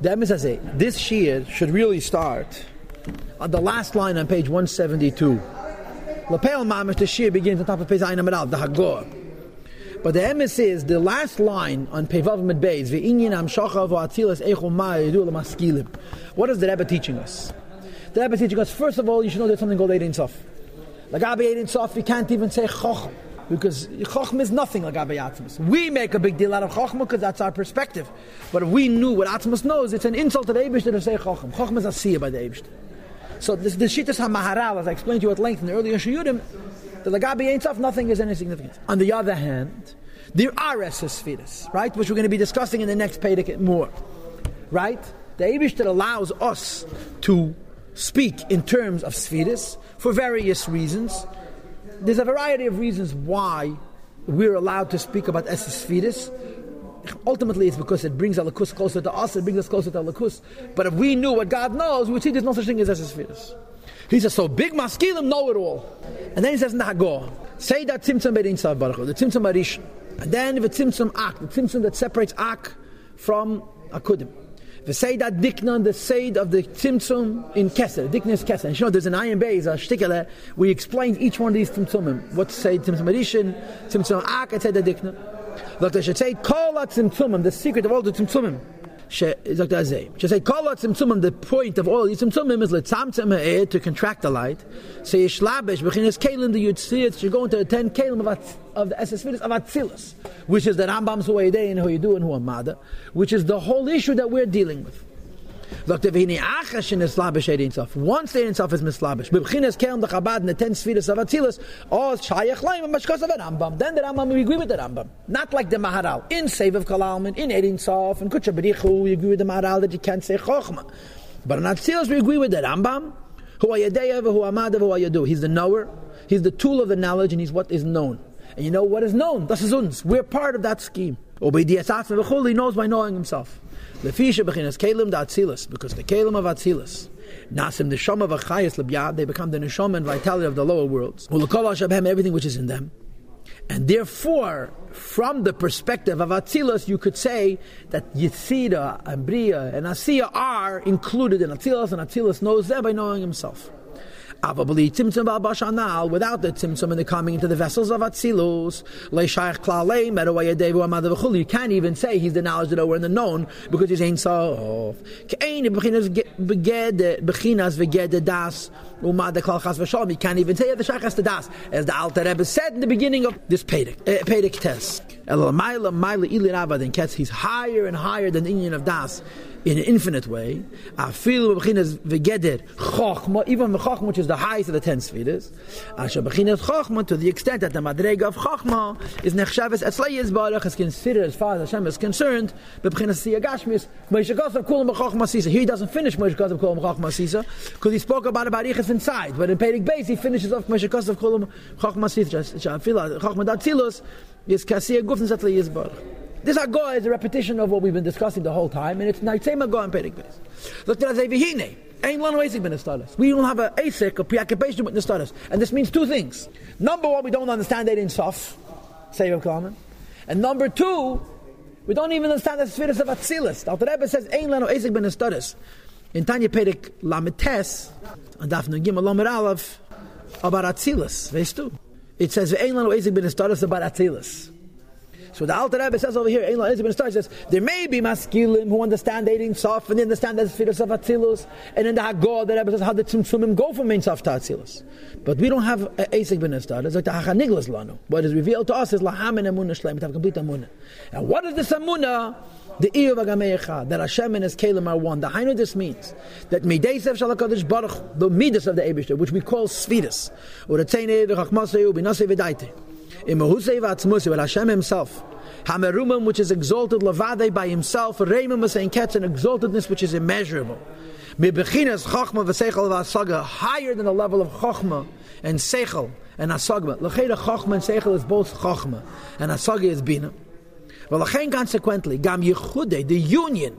The emes says, this shir should really start on the last line on page 172. Lapel mamish, the shir begins on top of page Ayin Amad the Hagor. But the emes is the last line on Pevav Med Beis, Ve'inyin Amshacha V'atzilas Ma'yidu L'maskilim. What is the Rebbe teaching us? The Rebbe is teaching us, first of all, you should know there's something called Ein Sof. Lagabi Ein Sof, you can't even say Chochem. Because Chochem is nothing like Abba Atmos. We make a big deal out of Chochem because that's our perspective. But if we knew what Atmos knows, it's an insult to the Eibish to say Chochem. Chochem is a seer by the Eibish. So this, the Shittas HaMaharal, as I explained to you at length in the earlier Shuyudim, the Lagabi Ein Sof, nothing is any significance. On the other hand, there are Esses right? Which we're going to be discussing in the next Pedic more. Right? The Eibish that allows us to speak in terms of Sfiris for various reasons there's a variety of reasons why we're allowed to speak about Esesfiris. Ultimately, it's because it brings Alakus closer to us, it brings us closer to Alakus. But if we knew what God knows, we would see there's no such thing as Esesfiris. He says, so big maskilim know it all. And then he says, Nago, say that Tzimtzum Berin Sav Baruch, the Tzimtzum Arish. And then if the Tzimtzum Ak, the Tzimtzum that separates Ak from Akudim. The Seidat Diknan, the Seid of the Tzimtzum in Keser. Diknan is Keser. And you know, there's an iron base, a shtikele, we explain each one of these Tzimtzumim. What's Seid Tzimtzum Arishin, Tzimtzum Ak, etc. Diknan. Look, they should say, Kol Tzimtzumim, the secret of all the Tzimtzumim. She say, Kol Tzimtzumim, the point of all these Tzimtzumim is Letzamtzum Ha'eh, to contract the light. Say, Yishlabesh, Bechinas Kalim, the Yutzir, should go into the ten Kalim of, of the Esesvidus of Atzilus which is the Rambam's Huayday and Huaydu and Huamada, which is the whole issue that we're dealing with. Once the Ein is mislabish, b'bchinas kelm the Chabad and the ten Sfiras of Atzilus, or Shayach Laim and Mashkos of Rambam. Then the Rambam we agree with the Rambam, not like the Maharal in Save of Kalalman, in Ein Sof, and Kutcha Berichu. We agree with the Maharal that you can't say Chochma, but in Atzilus we agree with the Rambam. Who Huayadeya, Huamada, Huayadu. He's the knower. He's the tool of the knowledge, and he's what is known. And you know what is known? Das ist uns. We're part of that scheme. He knows by knowing himself. Lefisha bechinas atzilas, because the Kalim of atzilas, nasim of achayis lebyad, they become the neshom and vitality of the lower worlds. Shabhem, everything which is in them. And therefore, from the perspective of Atzilus, you could say that Yitzira and Bria and Asiya are included in Atzilus, and Atzilus knows them by knowing himself. Avabali Tzimtzum Bashanal, without the Tzimtzum and the coming into the vessels of Atzilus, Leishayach Klale, Medawayadevu Amadav You can't even say he's the knowledge that we're in the known because he's ain't so. Kain Bechinas Veged Das Umad Klal Chas V'Shalom. You can't even say the Shayach the Das, as the Alter Rebbe said in the beginning of this Pedic, uh, Pedic test. Maila Maila Ilin Avad and Ketz, he's higher and higher than the Indian of Das in an infinite way. B'chinas v'geder chokhma, even which is the highest of the ten spheres. To the extent that the madrega of chokhma is nechshavis etzlei yizbarach, is considered as far as Hashem is concerned, b'chokhma sisa. Here he doesn't finish because he spoke about Abarichas inside, but in Pedig Beis he finishes off Moshe kulam b'chokhma sisa. Shafila chokhma datzilus, is kasiyah gufn etzlei yizbarach. This Agor is a repetition of what we've been discussing the whole time, and it's Naitzem Agor and Perik Beis. Look at Vihine. Ain't one Asik ben Estadas. We don't have a Asik, a preoccupation with Estadas. And this means two things. Number one, we don't understand it in Sof, say of Kalman. And number two, we don't even understand the spheres of Atzilus. The Rebbe says, Ain't Lano Asik ben Estadas. In Tanya Perik Lametes, and Dafna Gimel Lomer Aleph, about Atzilus. Du? It says, Ain't Lano Asik ben Estadas about Atzilus. So the Alter Rebbe says over here, says there may be maskilim who understand Ein Sof and they understand the spheres of Atzilus, and in the Hagor the Rebbe says how the Tzimtzumim go from Ein Sof to Atzilus. But we don't have Asik ben Estar. It's like the Hachaniglas Lanu. What is revealed to us is Lahamin Amunah Shleim, to have complete Amunah. And what is this Amunah? The Iyo Vagamecha, that Hashem and His Kalim are one. The Hainu this means that Mideisev Shalakadish Baruch, the Midas of the Ebishter, which we call Svidus, or the the Chachmasei, Binasei Vidaite. In Mahusei Vatzmusi, with Hashem Himself, Hamerumim, which is exalted, Lavade by himself, Reimim saying Ketz, an exaltedness which is immeasurable. Mibechinas Chachma v'Seichel v'Asaga, higher than the level of Chachma and Seichel and Asagma. Lecheda Chachma and Seichel is both Chachma, and Asaga is Bina. Well, consequently, Gam Yechude, the union,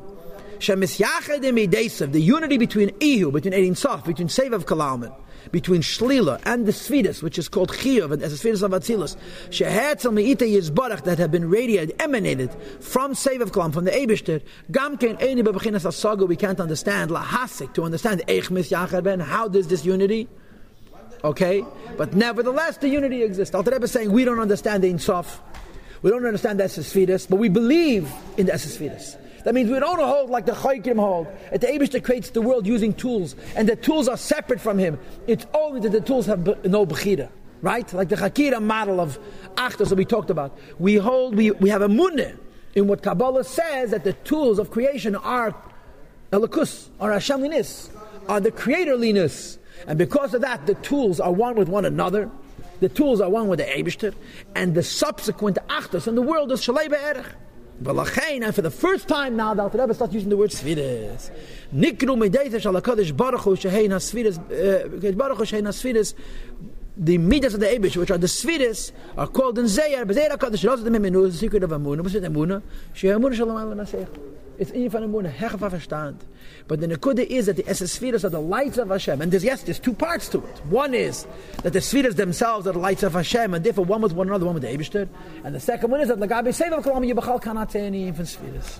The unity between Ihu, between Ein Sof, between Sevav Kalalman, between Shlila and the Svidus, which is called Chiyuv, and the Svidus of Atzilus, Shehetzel Me'ita Yizbarach, that have been radiated, emanated from Sevav Kalam, from the Eibishter, Gamken Eini Bebechinas Asaga, we can't understand, Lahasik, to understand Eich Mis Ben, how does this unity? Okay? But nevertheless, the unity exists. Alter Rebbe is saying we don't understand the Ein Sof, we don't understand the Esesvidus, but we believe in the Esesvidus. That means we don't hold like the Chaykim hold. That the Abishta creates the world using tools, and the tools are separate from him. It's only that the tools have no Bechira. Right? Like the Chakira model of Achtos that we talked about. We hold, we, we have a munne in what Kabbalah says that the tools of creation are Elikus, are Hashemliness, are the creatorliness. And because of that, the tools are one with one another. The tools are one with the Eibishter, and the subsequent Achtos in the world is Shalei Be'erech. And for the first time now, the Alter Rebbe starts using the word Sfiris. Nikru Medeitesh ala Kodesh Baruch Hu Shehein HaSfiris, uh, Baruch Hu Shehein HaSfiris, the midas of the Abish, which are the Sfiris, are called in Zayar, Bezeir HaKadosh, Rosh the Mimenu, the secret of Amunah, what's it Amunah? Shehemunah Shalom Ala Nasech. It's in von Amunah, Hechaf HaVerstand. But the Nekuda is that the Esesphiras are the lights of Hashem. And there's, yes, there's two parts to it. One is that the Sphiras themselves are the lights of Hashem and differ one with one another, one with the Eibishter. And the second one is that Lagabi Sevav Kalam Yibachal say any infant Sphiras.